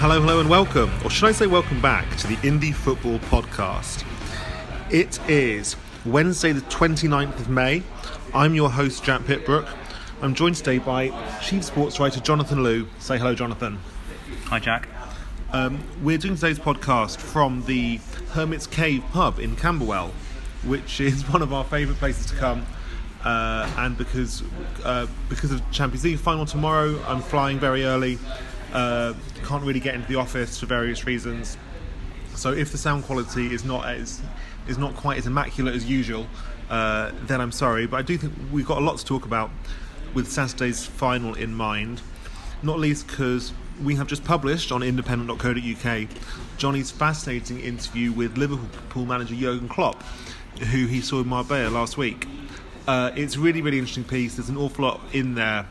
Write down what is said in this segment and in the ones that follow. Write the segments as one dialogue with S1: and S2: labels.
S1: Hello, hello, and welcome, or should I say welcome back to the Indie Football Podcast. It is Wednesday, the 29th of May. I'm your host, Jack Pitt-Brooke. I'm joined today by Chief Sports Writer Jonathan Liew. Say hello, Jonathan.
S2: Hi, Jack.
S1: Um, we're doing today's podcast from the Hermit's Cave pub in Camberwell, which is one of our favourite places to come. Uh, and because uh, because of Champions League final tomorrow, I'm flying very early. Uh, can't really get into the office for various reasons. So if the sound quality is not as is not quite as immaculate as usual, uh, then I'm sorry. But I do think we've got a lot to talk about with Saturday's final in mind. Not least because we have just published on independent.co.uk Johnny's fascinating interview with Liverpool manager Jurgen Klopp, who he saw in Marbella last week. Uh, it's really, really interesting piece. There's an awful lot in there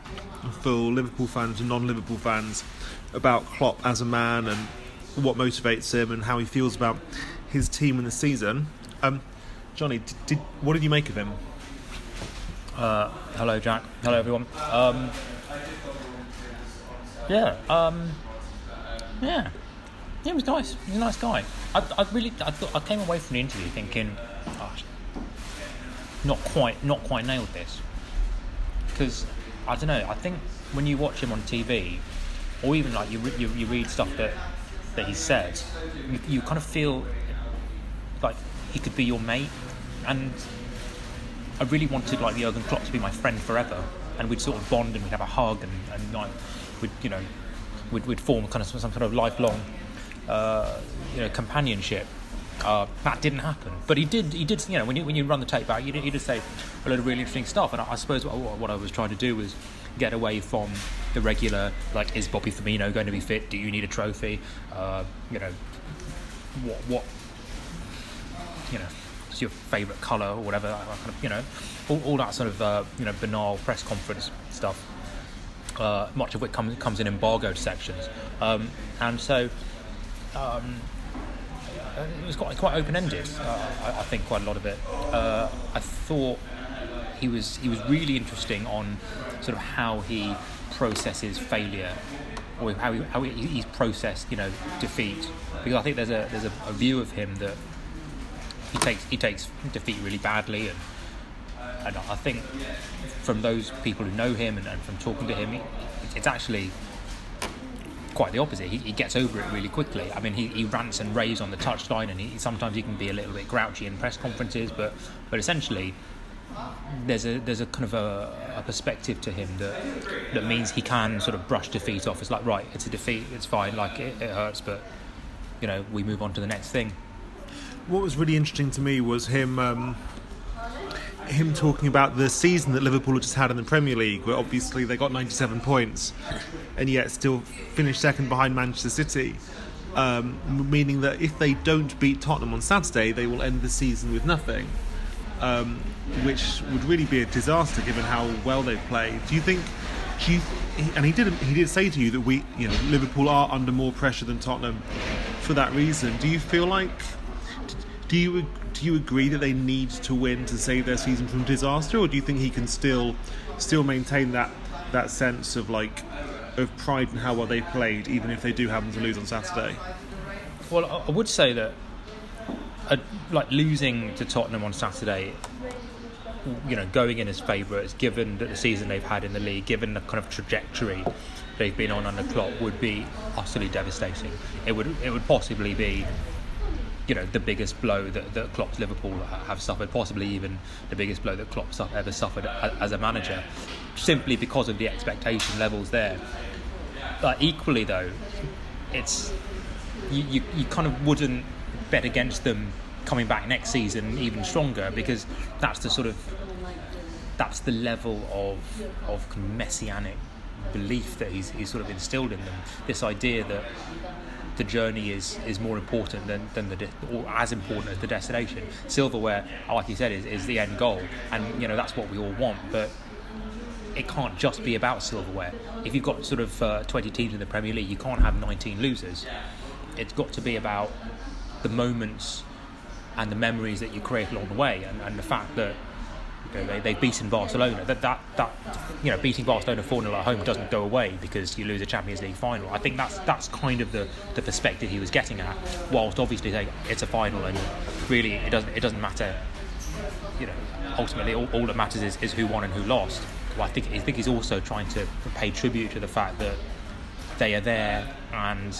S1: for Liverpool fans and non-Liverpool fans about Klopp as a man and what motivates him and how he feels about his team in the season. Um, Johnny, did, did, what did you make of him?
S2: Uh, hello, Jack. Hello, everyone. Um, yeah, um, yeah, he was nice. He's a nice guy. I, I really, I thought I came away from the interview thinking, gosh, not quite, not quite nailed this. Because I don't know. I think when you watch him on TV, or even like you you, you read stuff that that he said, you, you kind of feel like he could be your mate, and I really wanted like the Jurgen Klopp to be my friend forever, and we'd sort of bond and we'd have a hug and, and like we'd you know we'd, we'd form kind of some, some kind of lifelong uh, you know companionship. Uh, that didn't happen, but he did. He did. You know, when you when you run the tape back, you did, he did say a lot of really interesting stuff. And I, I suppose what, what I was trying to do was get away from the regular like is Bobby Firmino going to be fit? Do you need a trophy? Uh, you know, what what you know, what's your favourite colour or whatever? Kind of, you know, all, all that sort of uh, you know banal press conference stuff. Uh, much of which comes comes in embargoed sections, um, and so. Um, it was quite quite open ended. Uh, I, I, think quite a lot of it. Uh, I thought he was he was really interesting on sort of how he processes failure or how, he, how he, he's processed you know defeat because I think there's a there's a, a, view of him that he takes he takes defeat really badly and and I think from those people who know him and, and from talking to him it's actually quite the opposite. He, he, gets over it really quickly. I mean, he, he rants and raves on the touchline, and he, sometimes he can be a little bit grouchy in press conferences. But but essentially, there's a there's a kind of a, a, perspective to him that that means he can sort of brush defeat off. It's like right, it's a defeat, it's fine, like it, it hurts, but you know we move on to the next thing.
S1: What was really interesting to me was him. Um, him talking about the season that Liverpool just had in the Premier League, where obviously they got 97 points, and yet still finished second behind Manchester City. Um, meaning that if they don't beat Tottenham on Saturday, they will end the season with nothing um, which would really be a disaster given how well they've played. Do you think? Do you, and he did. He did say to you that we, you know, Liverpool are under more pressure than Tottenham for that reason. Do you feel like? Do you do you agree that they need to win to save their season from disaster, or do you think he can still still maintain that that sense of like of pride in how well they played, even if they do happen to lose on Saturday?
S2: Well, I would say that like losing to Tottenham on Saturday, you know, going in as favourites, given that the season they've had in the league, given the kind of trajectory they've been on under Klopp, would be utterly devastating. It would it would possibly be, you know, the biggest blow that, that Klopp's Liverpool have suffered, possibly even the biggest blow that Klopp ever suffered as a manager, simply because of the expectation levels there. But equally, though, it's you, you, you kind of wouldn't bet against them coming back next season even stronger because that's the sort of that's the level of of messianic belief that he's, he's sort of instilled in them. This idea that the journey is is more important than, than the or as important as the destination. Silverware, like you said, is, is the end goal, and you know that's what we all want. But it can't just be about silverware. If you've got sort of uh, 20 teams in the Premier League, you can't have 19 losers. It's got to be about the moments and the memories that you create along the way, and, and the fact that you know, they, they've beaten Barcelona. That, that, that you know, beating Barcelona 4 0 at home doesn't go away because you lose a Champions League final. I think that's that's kind of the, the perspective he was getting at, whilst obviously saying it's a final and really it doesn't, it doesn't matter. You know, ultimately, all, all that matters is, is who won and who lost. Well, I think I think he's also trying to pay tribute to the fact that they are there, and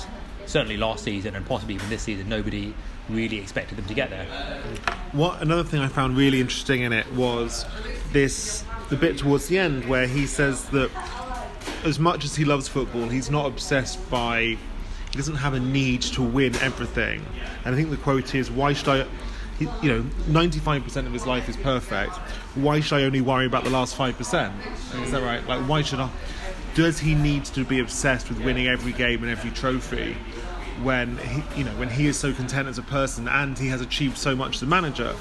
S2: certainly last season and possibly even this season, nobody really expected them to get there.
S1: What another thing I found really interesting in it was this the bit towards the end where he says that as much as he loves football, he's not obsessed by he doesn't have a need to win everything. And I think the quote is, "Why should I?" He, you know, ninety-five percent of his life is perfect. Why should I only worry about the last five percent? Is that right? Like, why should I? Does he need to be obsessed with winning every game and every trophy? when he, you know when he is so content as a person and he has achieved so much as a manager.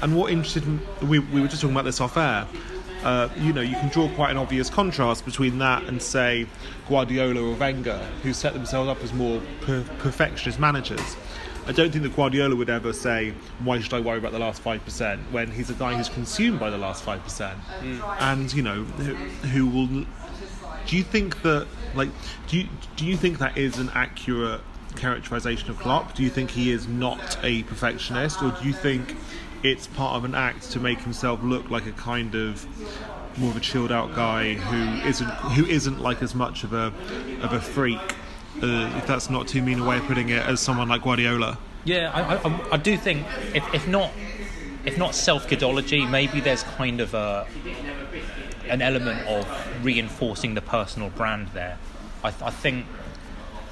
S1: And what interested we, we were just talking about this off air. Uh, you know, you can draw quite an obvious contrast between that and say Guardiola or Wenger, who set themselves up as more per- perfectionist managers. I don't think that Guardiola would ever say, "Why should I worry about the last five percent?" When he's a guy who's consumed by the last five percent, mm. and you know, who, who will. Do you think that, like, do you do you think that is an accurate characterization of Klopp? Do you think he is not a perfectionist, or do you think it's part of an act to make himself look like a kind of more of a chilled out guy who isn't who isn't like as much of a of a freak, uh, if that's not too mean a way of putting it, as someone like Guardiola?
S2: Yeah, I, I, I do think if, if not if not self kidology, maybe there's kind of a an element of reinforcing the personal brand there. I, I think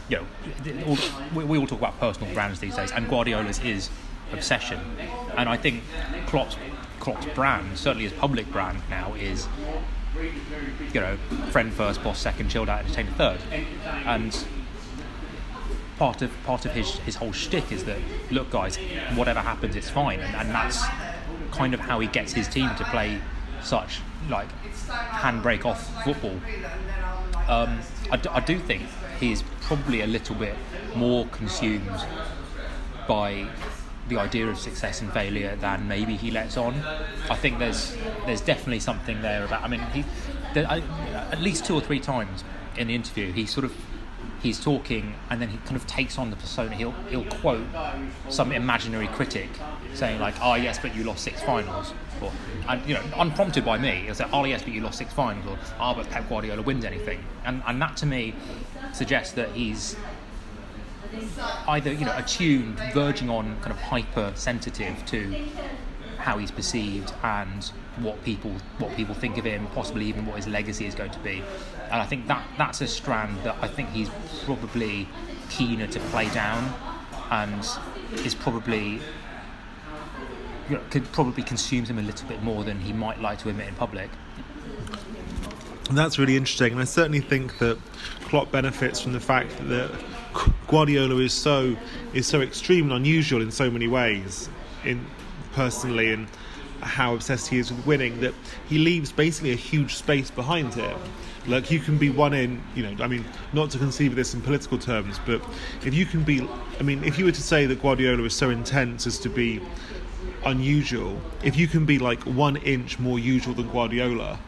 S2: you know, all, we, we all talk about personal brands these days, and Guardiola's is obsession. And I think Klopp's, Klopp's brand, certainly his public brand now, is you know, friend first, boss second, chilled out, entertainer third. And part of part of his his whole shtick is that look, guys, whatever happens, it's fine, and, and that's kind of how he gets his team to play such like handbrake off football. Um, I, do, I do think he's probably a little bit more consumed by the idea of success and failure than maybe he lets on. I think there's there's definitely something there about. I mean, he there, I, at least two or three times in the interview he sort of he's talking and then he kind of takes on the persona. He'll he'll quote some imaginary critic saying like, "Oh yes, but you lost six finals," or and you know, unprompted by me, he'll say, "Oh yes, but you lost six finals," or "Oh, but Pep Guardiola wins anything," and and that to me suggests that he's either you know attuned, verging on kind of hypersensitive to how he's perceived and what people what people think of him, possibly even what his legacy is going to be. And I think that that's a strand that I think he's probably keener to play down, and is probably you know, could probably consumes him a little bit more than he might like to admit in public.
S1: That's really interesting, and I certainly think that Klopp benefits from the fact that Guardiola is so is so extreme and unusual in so many ways, in personally and how obsessed he is with winning that he leaves basically a huge space behind him. Like you can be one in, you know, I mean, not to conceive of this in political terms, but if you can be, I mean, if you were to say that Guardiola is so intense as to be unusual, if you can be like one inch more usual than Guardiola,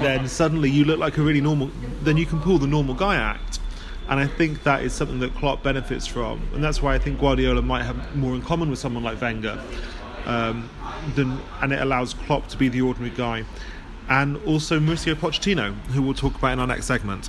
S1: then suddenly you look like a really normal. Then you can pull the normal guy act, and I think that is something that Klopp benefits from, and that's why I think Guardiola might have more in common with someone like Wenger, um, than and it allows Klopp to be the ordinary guy, and also Mauricio Pochettino, who we'll talk about in our next segment.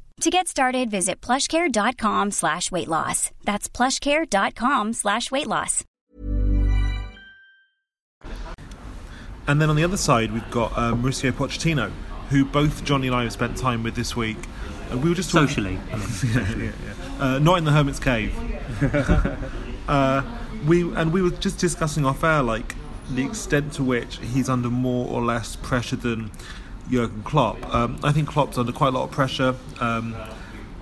S3: To get started, visit plushcare.com slash weight loss. That's plushcare.com slash weight loss.
S1: And then on the other side, we've got uh, Mauricio Pochettino, who both Johnny and I have spent time with this week. Uh, we were just talking-
S2: Socially,
S1: yeah, yeah, yeah. Uh, not in the hermit's cave. uh, we and we were just discussing off air, like the extent to which he's under more or less pressure than Jurgen Klopp. Um, I think Klopp's under quite a lot of pressure. Um,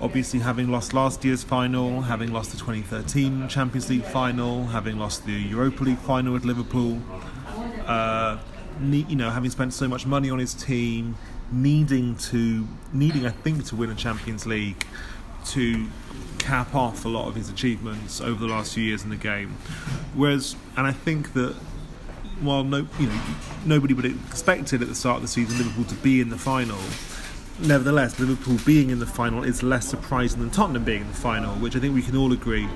S1: obviously, having lost last year's final, having lost the 2013 Champions League final, having lost the Europa League final with Liverpool. Uh, you know, having spent so much money on his team, needing to, needing I think to win a Champions League, to cap off a lot of his achievements over the last few years in the game. Whereas, and I think that while no, you know, nobody would have expected at the start of the season Liverpool to be in the final. Nevertheless, Liverpool being in the final is less surprising than Tottenham being in the final, which I think we can all agree,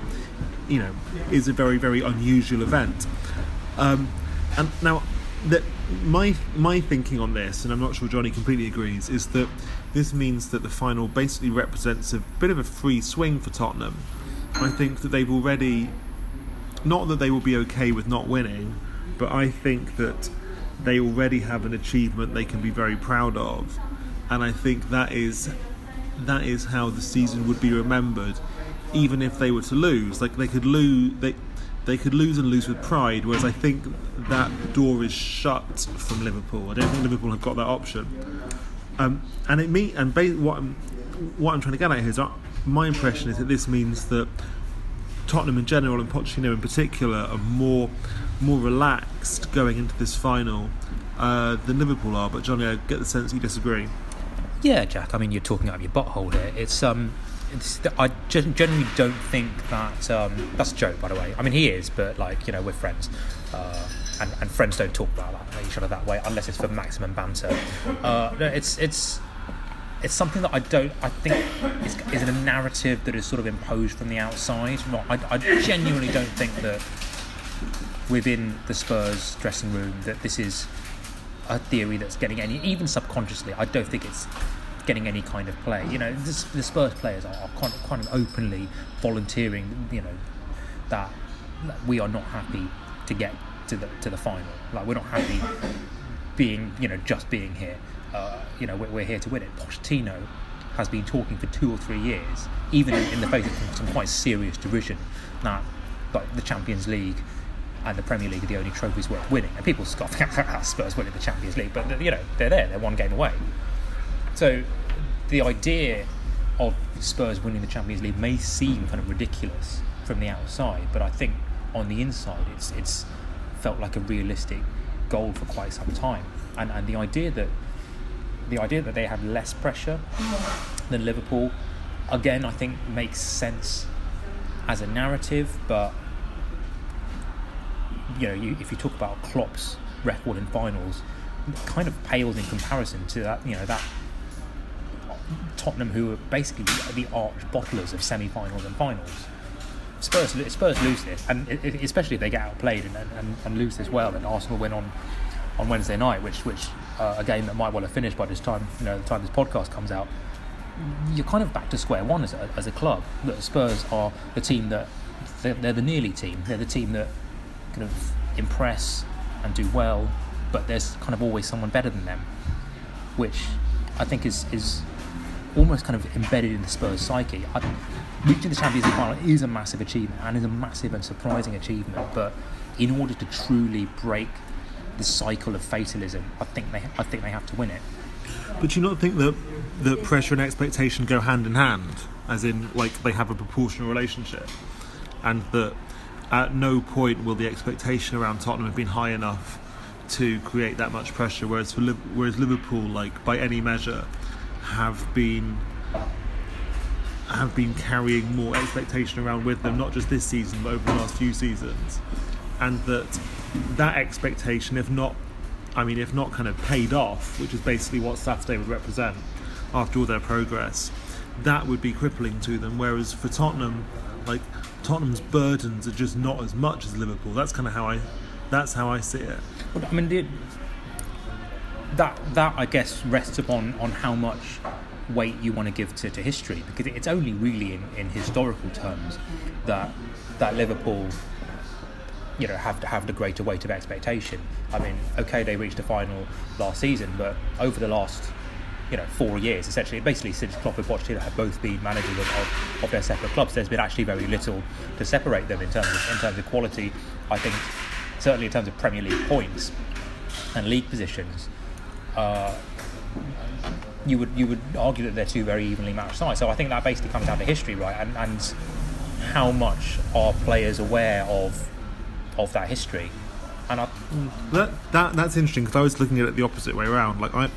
S1: you know, is a very, very unusual event. Um, and now, that my my thinking on this, and I'm not sure Johnny completely agrees, is that this means that the final basically represents a bit of a free swing for Tottenham. I think that they've already, not that they will be okay with not winning, but I think that they already have an achievement they can be very proud of, and I think that is that is how the season would be remembered, even if they were to lose. Like they could lose they they could lose and lose with pride, whereas I think that door is shut from Liverpool. I don't think Liverpool have got that option. Um, and it me and ba- what I'm, what I'm trying to get at here is uh, my impression is that this means that Tottenham in general and Pochettino in particular are more more relaxed going into this final uh, than Liverpool are. But Johnny, I get the sense you disagree.
S2: Yeah, Jack. I mean, you're talking out of your butthole here. It's um, it's, I gen- generally don't think that um, that's a joke, by the way. I mean, he is, but like you know, we're friends, uh, and and friends don't talk about that, each other that way unless it's for maximum banter. Uh, no, it's it's it's something that I don't. I think is, is a narrative that is sort of imposed from the outside. I, I genuinely don't think that within the Spurs dressing room that this is a theory that's getting any, even subconsciously. I don't think it's getting any kind of play. You know, this, the Spurs players are, kind, of, kind of openly volunteering. You know that, that we are not happy to get to the to the final. Like we're not happy being you know just being here. Uh, you know we're, we're here to win it. Pochettino has been talking for two or three years, even in, in the face of some quite serious derision, that like the Champions League and the Premier League are the only trophies worth winning. And people scoff at Spurs winning the Champions League, but you know they're there. They're one game away. So the idea of Spurs winning the Champions League may seem kind of ridiculous from the outside, but I think on the inside it's it's felt like a realistic goal for quite some time. And and the idea that the idea that they have less pressure than Liverpool, again, I think makes sense as a narrative, but you know, you, if you talk about Klopp's record in finals, kind of pales in comparison to that. You know that Tottenham, who are basically the arch bottlers of semi-finals and finals. Spurs, Spurs lose this, and especially if they get outplayed and, and, and lose this well, and Arsenal win on on Wednesday night, which which uh, a game that might well have finished by this time, you know, the time this podcast comes out. You're kind of back to square one as a, as a club. That Spurs are the team that they're, they're the nearly team. They're the team that kind of impress and do well, but there's kind of always someone better than them, which I think is is almost kind of embedded in the Spurs psyche. I, reaching the Champions League final is a massive achievement and is a massive and surprising achievement, but in order to truly break the cycle of fatalism, I think they I think they have to win it.
S1: But do you not think that that pressure and expectation go hand in hand, as in like they have a proportional relationship, and that at no point will the expectation around Tottenham have been high enough to create that much pressure. Whereas for whereas Liverpool, like by any measure, have been have been carrying more expectation around with them, not just this season, but over the last few seasons, and that that expectation, if not, I mean, if not kind of paid off, which is basically what Saturday would represent after all their progress, that would be crippling to them. Whereas for Tottenham, like Tottenham's burdens are just not as much as Liverpool. That's kind of how I, that's how I see it.
S2: Well, I mean, the, that that I guess rests upon on how much weight you want to give to, to history because it's only really in, in historical terms that that Liverpool you know have to have the greater weight of expectation. I mean, okay, they reached the final last season, but over the last you know four years, essentially, basically since Klopp and Pochettino have both been managers of, of, their separate clubs, there's been actually very little to separate them in terms of in terms of quality. I think certainly in terms of Premier League points and league positions. Uh, you would you would argue that they're two very evenly matched sides. So I think that basically comes down to history, right? And, and how much are players aware of of that history? And I,
S1: that, that that's interesting because I was looking at it the opposite way around. Like I,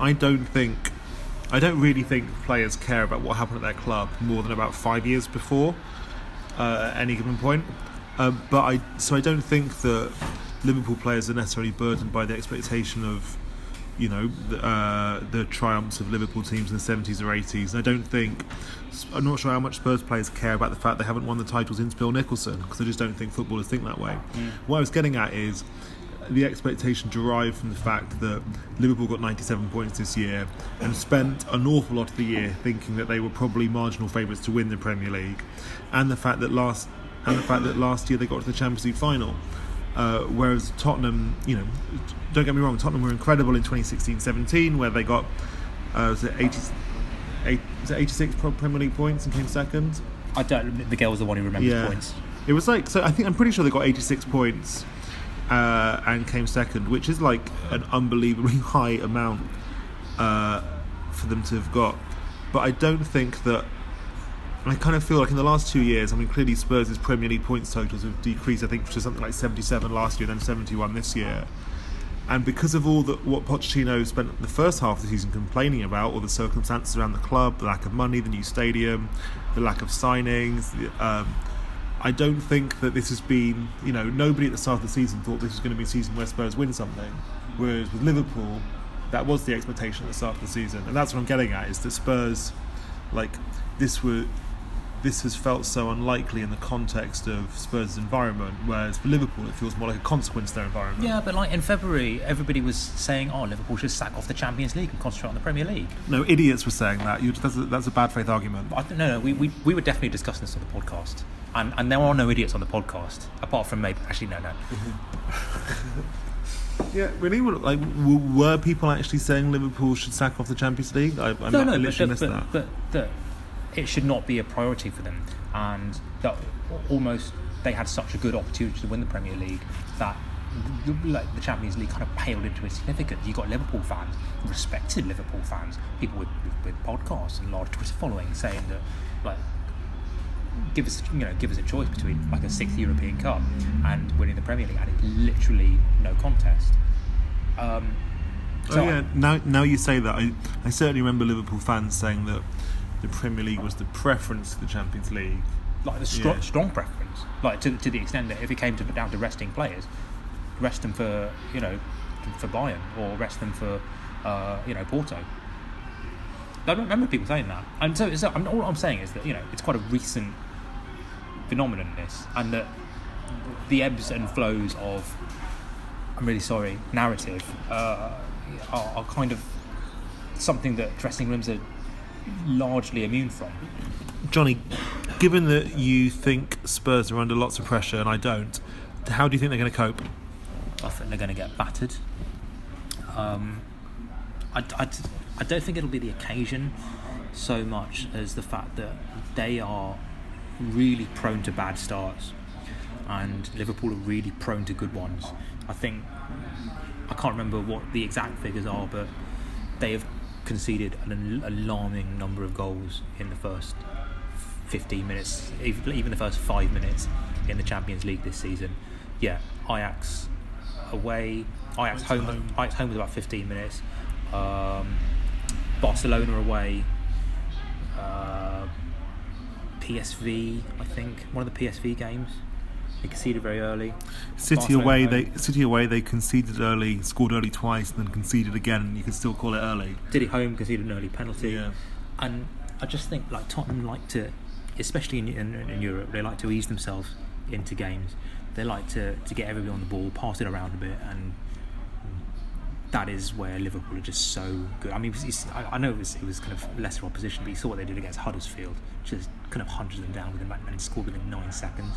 S1: I don't think, I don't really think players care about what happened at their club more than about five years before uh, at any given point. Uh, but I so I don't think that Liverpool players are necessarily burdened by the expectation of you know the, uh, the triumphs of Liverpool teams in the 70s or 80s. And I don't think I'm not sure how much Spurs players care about the fact they haven't won the titles in Bill Nicholson because I just don't think footballers think that way. Mm. What I was getting at is the expectation derived from the fact that Liverpool got 97 points this year and spent an awful lot of the year thinking that they were probably marginal favourites to win the Premier League, and the fact that last and the fact that last year they got to the Champions League final. Uh, whereas Tottenham, you know, don't get me wrong, Tottenham were incredible in 2016-17, where they got uh, was it 80, eight, 86 Premier League points and came second.
S2: I don't. Miguel was the one who remembers yeah. points.
S1: It was like so. I think I'm pretty sure they got 86 points uh, and came second, which is like an unbelievably high amount uh, for them to have got. But I don't think that I kind of feel like in the last two years, I mean, clearly Spurs' Premier League points totals have decreased, I think, to something like 77 last year, then 71 this year. And because of all that, what Pochettino spent the first half of the season complaining about, all the circumstances around the club, the lack of money, the new stadium, the lack of signings, um, I don't think that this has been, you know, nobody at the start of the season thought this was going to be a season where Spurs win something. Whereas with Liverpool, that was the expectation at the start of the season. And that's what I'm getting at, is that Spurs, like, this were this has felt so unlikely in the context of Spurs' environment, whereas for Liverpool it feels more like a consequence of their environment.
S2: Yeah, but like in February, everybody was saying, "Oh, Liverpool should sack off the Champions League and concentrate on the Premier League."
S1: No, idiots were saying that. You, that's, a, that's a bad faith argument.
S2: I, no, no, we, we, we were definitely discussing this on the podcast, and, and there are no idiots on the podcast apart from maybe actually no, no.
S1: Yeah, really? Like, were people actually saying Liverpool should sack off the Champions League? I, I
S2: no, no, but, but, but, but, it should not be a priority for them, and that almost they had such a good opportunity to win the Premier League that like the Champions League kind of paled into insignificance. You got Liverpool fans, respected Liverpool fans, people with, with, with podcasts and large Twitter following saying that like give us you know give us a choice between like a sixth European Cup and winning the Premier League, and it's literally no contest. Um,
S1: so oh yeah, I, now now you say that, I I certainly remember Liverpool fans saying that the Premier League was the preference to the Champions League.
S2: Like the str- yeah. strong preference, like to, to the extent that if it came to down to resting players, rest them for you know for Bayern or rest them for uh, you know Porto. I don't remember people saying that, and so, so I'm, all I'm saying is that you know it's quite a recent phenomenon this, and that the ebbs and flows of I'm really sorry narrative uh, are, are kind of something that dressing rooms are largely immune from.
S1: Johnny, given that you think Spurs are under lots of pressure and I don't, how do you think they're going to cope?
S2: I think they're going to get battered. Um, I, I, I don't think it'll be the occasion so much as the fact that they are really prone to bad starts and Liverpool are really prone to good ones. I think I can't remember what the exact figures are, but they have conceded an alarming number of goals in the first 15 minutes, even the first five minutes in the Champions League this season. Yeah, Ajax away, Ajax home, home, Ajax home was about 15 minutes. Um, Barcelona away uh, PSV, I think, one of the PSV games. They conceded very early.
S1: City
S2: Barcelona
S1: away,
S2: home.
S1: they City away, they conceded early, scored early twice, and then conceded again. You can still call it early.
S2: City home conceded an early penalty.
S1: Yeah.
S2: And I just think like Tottenham like to, especially in, in, in Europe, they like to ease themselves into games. They like to, to get everybody on the ball, pass it around a bit, and that is where Liverpool are just so good. I mean, it's, it's, I, I know it was, it was kind of lesser opposition, but you saw what they did against Huddersfield, just kind of hunted them down within and scored within nine seconds.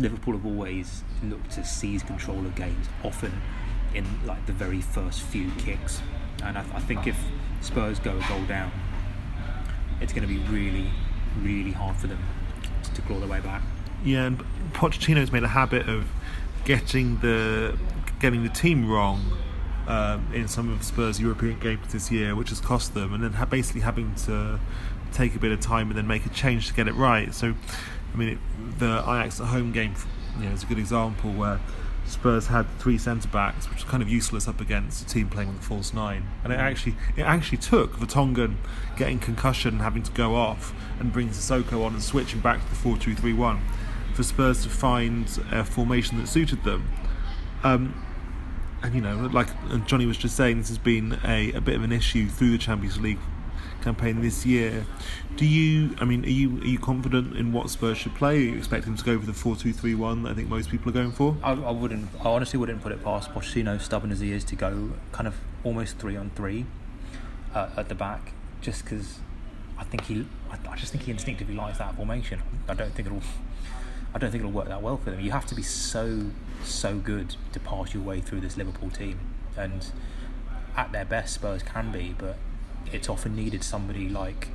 S2: Liverpool have always looked to seize control of games, often in like the very first few kicks. And I, I think if Spurs go a goal down, it's going to be really, really hard for them to, to claw their way back.
S1: Yeah, and Pochettino's made a habit of getting the getting the team wrong um, in some of Spurs' European games this year, which has cost them, and then ha- basically having to take a bit of time and then make a change to get it right. So, I mean, it, the Ajax at home game, you know, is a good example where Spurs had three centre backs, which was kind of useless up against a team playing with a false nine, and it actually it actually took Vertonghen getting concussion and having to go off and bringing Sissoko on and switching back to the four two three one for Spurs to find a formation that suited them. Um, and you know, like Johnny was just saying, this has been a, a bit of an issue through the Champions League campaign this year. Do you? I mean, are you are you confident in what Spurs should play? Are you expecting to go for the four two three one that I think most people are going for?
S2: I, I wouldn't. I honestly wouldn't put it past Pochettino, stubborn as he is, to go kind of almost three on three uh, at the back, just because I think he. I, I just think he instinctively likes that formation. I don't think it'll. I don't think it'll work that well for them. You have to be so so good to pass your way through this Liverpool team, and at their best, Spurs can be, but it's often needed somebody like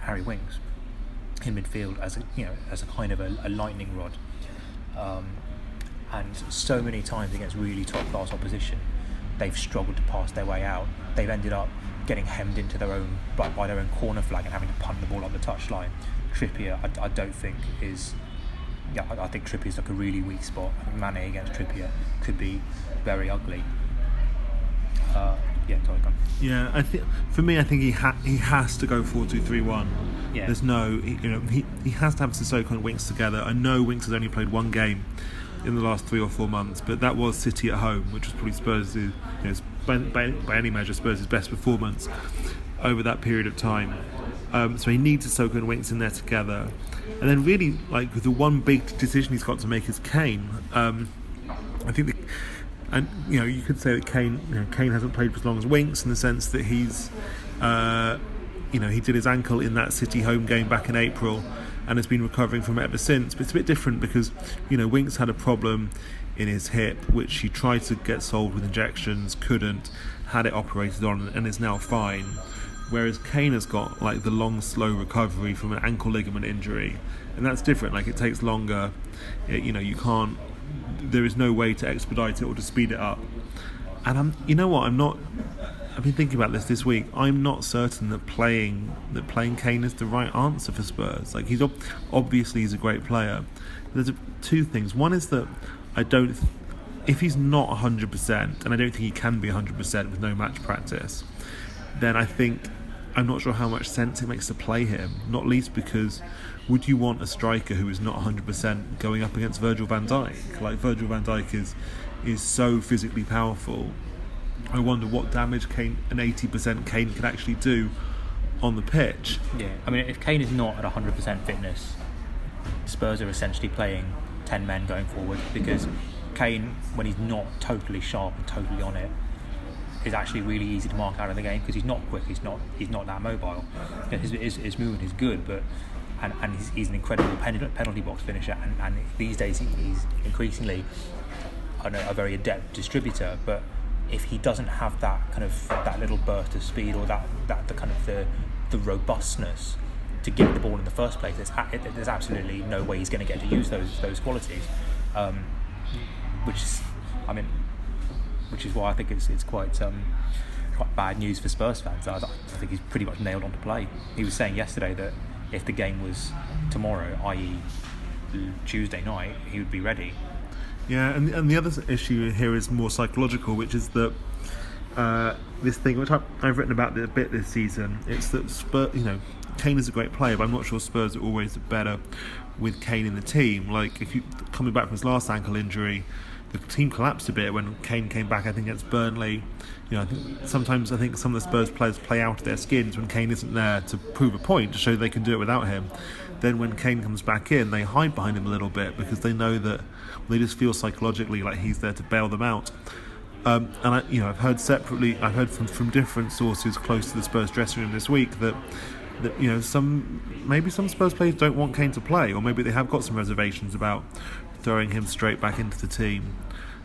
S2: Harry Winks in midfield as a you know as a kind of a, a lightning rod. Um, and so many times against really top class opposition, they've struggled to pass their way out. They've ended up getting hemmed into their own by, by their own corner flag and having to punt the ball up the touchline. Trippier, I, I don't think is. Yeah, I, I think Trippier's like a really weak spot. Mane against Trippier could be very ugly. Uh, yeah, sorry, go on.
S1: Yeah, I think for me, I think he ha- he has to go four two three one.
S2: Yeah.
S1: There's no, he- you know, he he has to have Sissoko and Winks together. I know Winks has only played one game in the last three or four months, but that was City at home, which was probably Spurs' you know, by, by, by any measure Spurs' best performance over that period of time. Um, so he needs Sissoko and Winks in there together, and then really like the one big decision he's got to make is Kane. Um, I think the, and you know you could say that Kane you know, Kane hasn't played for as long as Winks in the sense that he's uh, you know he did his ankle in that City home game back in April and has been recovering from it ever since. But it's a bit different because you know Winks had a problem in his hip which he tried to get solved with injections, couldn't, had it operated on, and is now fine. Whereas Kane has got like the long, slow recovery from an ankle ligament injury, and that's different. Like it takes longer. It- you know, you can't. There is no way to expedite it or to speed it up. And I'm, you know what? I'm not. I've been thinking about this this week. I'm not certain that playing that playing Kane is the right answer for Spurs. Like he's ob- obviously he's a great player. There's a, two things. One is that I don't. If he's not 100%, and I don't think he can be 100% with no match practice, then I think I'm not sure how much sense it makes to play him. Not least because would you want a striker who is not 100% going up against Virgil van Dijk? Like Virgil van Dijk is is so physically powerful. I wonder what damage Kane, an 80% Kane can actually do on the pitch.
S2: Yeah, I mean, if Kane is not at 100% fitness, Spurs are essentially playing 10 men going forward because Kane, when he's not totally sharp and totally on it, is actually really easy to mark out of the game because he's not quick, he's not he's not that mobile. His, his, his movement is good, but and, and he's, he's an incredible pen, penalty box finisher, and, and these days he, he's increasingly I know, a very adept distributor, but if he doesn't have that kind of that little burst of speed or that, that the kind of the, the robustness to get the ball in the first place, there's, there's absolutely no way he's going to get to use those those qualities. Um, which is, I mean, which is why I think it's it's quite um, quite bad news for Spurs fans. I, I think he's pretty much nailed on to play. He was saying yesterday that if the game was tomorrow, i.e. Tuesday night, he would be ready.
S1: Yeah, and and the other issue here is more psychological, which is that uh, this thing which I, I've written about a bit this season. It's that Spurs, you know, Kane is a great player, but I'm not sure Spurs are always better with Kane in the team. Like if you coming back from his last ankle injury, the team collapsed a bit when Kane came back. I think against Burnley. You know, I think sometimes I think some of the Spurs players play out of their skins when Kane isn't there to prove a point to show they can do it without him. Then when Kane comes back in, they hide behind him a little bit because they know that they just feel psychologically like he's there to bail them out. Um, and I, you know, I've heard separately, I've heard from, from different sources close to the Spurs dressing room this week that that you know some maybe some Spurs players don't want Kane to play, or maybe they have got some reservations about throwing him straight back into the team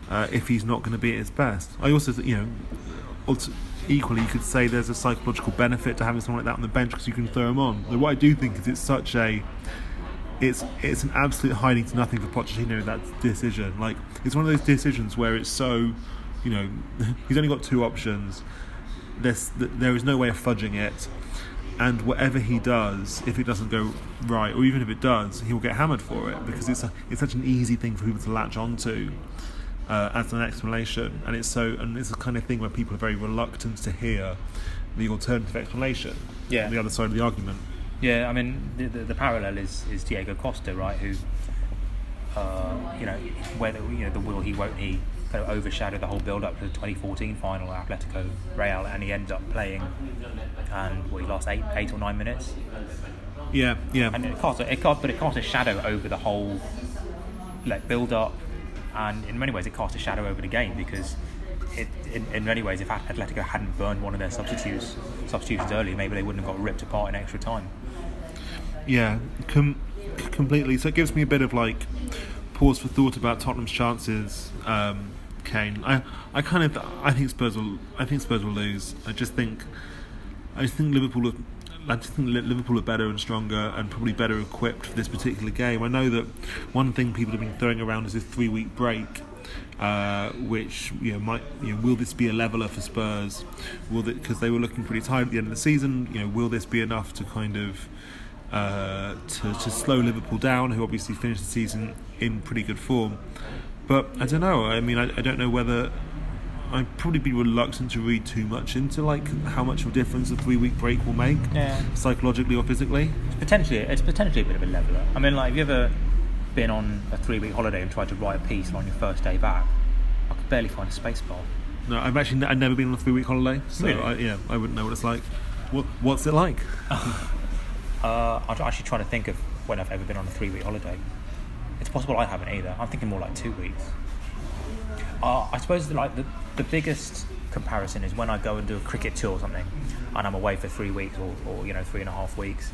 S1: uh, if he's not going to be at his best. I also, you know, also, equally you could say there's a psychological benefit to having someone like that on the bench because you can throw him on. But what I do think is it's such a it's it's an absolute hiding to nothing for Pochettino that decision. Like it's one of those decisions where it's so you know, he's only got two options. There's, there is no way of fudging it. And whatever he does, if it doesn't go right, or even if it does, he will get hammered for it because it's a, it's such an easy thing for people to latch onto uh, as an explanation, and it's so and it's the kind of thing where people are very reluctant to hear the alternative explanation.
S2: Yeah.
S1: the other side of the argument.
S2: Yeah, I mean the, the, the parallel is, is Diego Costa, right? Who, uh, you know, whether you know the will he won't he kind of overshadowed the whole build up to the 2014 final at Atletico Real, and he ended up playing, and well, he lost eight, eight or nine minutes.
S1: Yeah, yeah.
S2: And it cast, it cast, but it cast a shadow over the whole like build up, and in many ways it cast a shadow over the game because. It, in, in many ways, if Atletico hadn't burned one of their substitutes substitutions early, maybe they wouldn't have got ripped apart in extra time.
S1: Yeah, com- completely. So it gives me a bit of like pause for thought about Tottenham's chances um, Kane. I, I kind of, I think Spurs will, I think Spurs will lose. I just think, I just think Liverpool. Are, I just think Liverpool are better and stronger and probably better equipped for this particular game. I know that one thing people have been throwing around is this three-week break, uh, which you know might you know will this be a leveler for Spurs? Will because they were looking pretty tired at the end of the season. You know, will this be enough to kind of uh, to, to slow Liverpool down, who obviously finished the season in pretty good form? But I don't know. I mean, I, I don't know whether I'd probably be reluctant to read too much into like how much of a difference a three week break will make,
S2: yeah.
S1: psychologically or physically.
S2: It's potentially, it's potentially a bit of a leveler. I mean, like, have you ever been on a three week holiday and tried to write a piece on your first day back? I could barely find a space bar.
S1: No, I've actually I've never been on a three week holiday, so
S2: really?
S1: I, yeah, I wouldn't know what it's like. What, what's it like?
S2: uh, I'm actually trying to think of when I've ever been on a three week holiday. It's possible I haven't either. I'm thinking more like two weeks. Uh, I suppose like the, the biggest comparison is when I go and do a cricket tour or something, and I'm away for three weeks or, or you know three and a half weeks,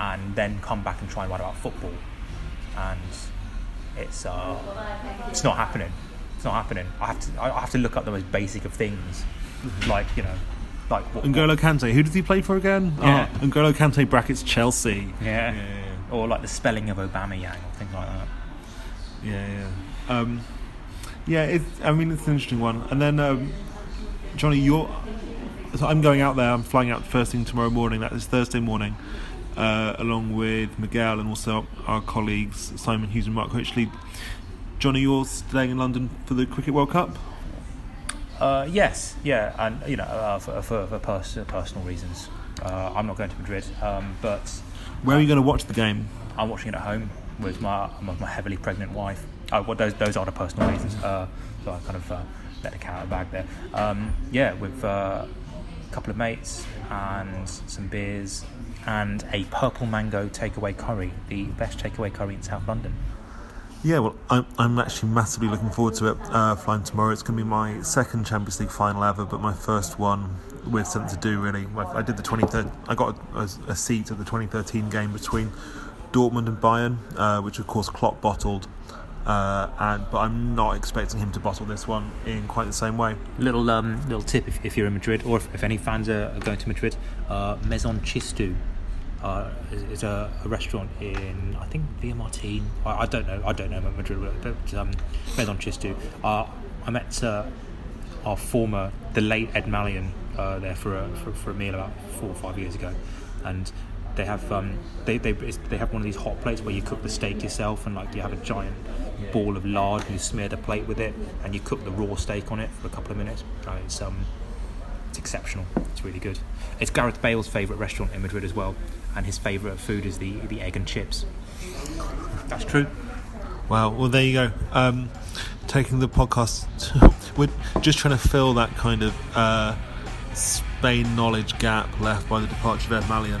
S2: and then come back and try and write about football, and it's uh, it's not happening. It's not happening. I have to I have to look up the most basic of things, like you know. Like
S1: what, N'Golo Kante, who does he play for again?
S2: Yeah.
S1: Oh, N'Golo Kante brackets Chelsea.
S2: Yeah. Yeah, yeah. Or like the spelling of Aubameyang or things like that.
S1: Yeah, yeah. Um, yeah, it's, I mean, it's an interesting one. And then, um, Johnny, you're. So I'm going out there. I'm flying out first thing tomorrow morning. That is Thursday morning, uh, along with Miguel and also our colleagues Simon Hughes and Mark Critchley. Johnny, you're staying in London for the Cricket World Cup.
S2: Uh, yes, yeah, and you know, uh, for, for, for pers- personal reasons, uh, I'm not going to Madrid. Um, but
S1: where are you going to watch the game?
S2: I'm watching it at home with my my heavily pregnant wife. Oh, well, those those are the personal reasons. Uh, so I kind of uh, let the cat out of the bag there. Um, yeah, with uh, a couple of mates and some beers and a purple mango takeaway curry, the best takeaway curry in South London.
S1: Yeah, well, I'm, I'm actually massively looking forward to it. Uh, flying tomorrow, it's going to be my second Champions League final ever, but my first one with something to do. Really, I did the 23rd. I got a, a seat at the 2013 game between Dortmund and Bayern, uh, which of course Klopp bottled. Uh, and but I'm not expecting him to bottle this one in quite the same way.
S2: Little um, little tip if, if you're in Madrid or if, if any fans are, going to Madrid, uh, Maison Chistu uh, is, is a, a, restaurant in I think Villamartin. I, I, don't know. I don't know Madrid, but um, Maison Chistu. Uh, I met uh, our former, the late Ed Malyon, uh, there for a, for, for a meal about four or five years ago, and they have um, they, they they have one of these hot plates where you cook the steak yourself and like you have a giant ball of lard and you smear the plate with it and you cook the raw steak on it for a couple of minutes. Uh, it's um it's exceptional. It's really good. It's Gareth Bale's favourite restaurant in Madrid as well. and his favourite food is the the egg and chips.
S1: That's true. Wow. Well, there you go. Um, taking the podcast, we're just trying to fill that kind of uh, Spain knowledge gap left by the departure of Ed Malyon.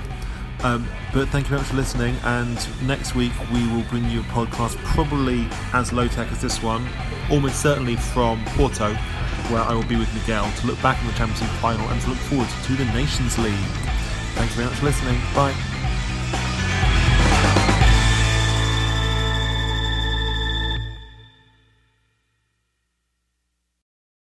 S1: Um, but thank you very much for listening. And next week we will bring you a podcast probably as low tech as this one, almost certainly from Porto, where I will be with Miguel to look back on the Champions League final and to look forward to the Nations League. Thanks very much for listening. Bye.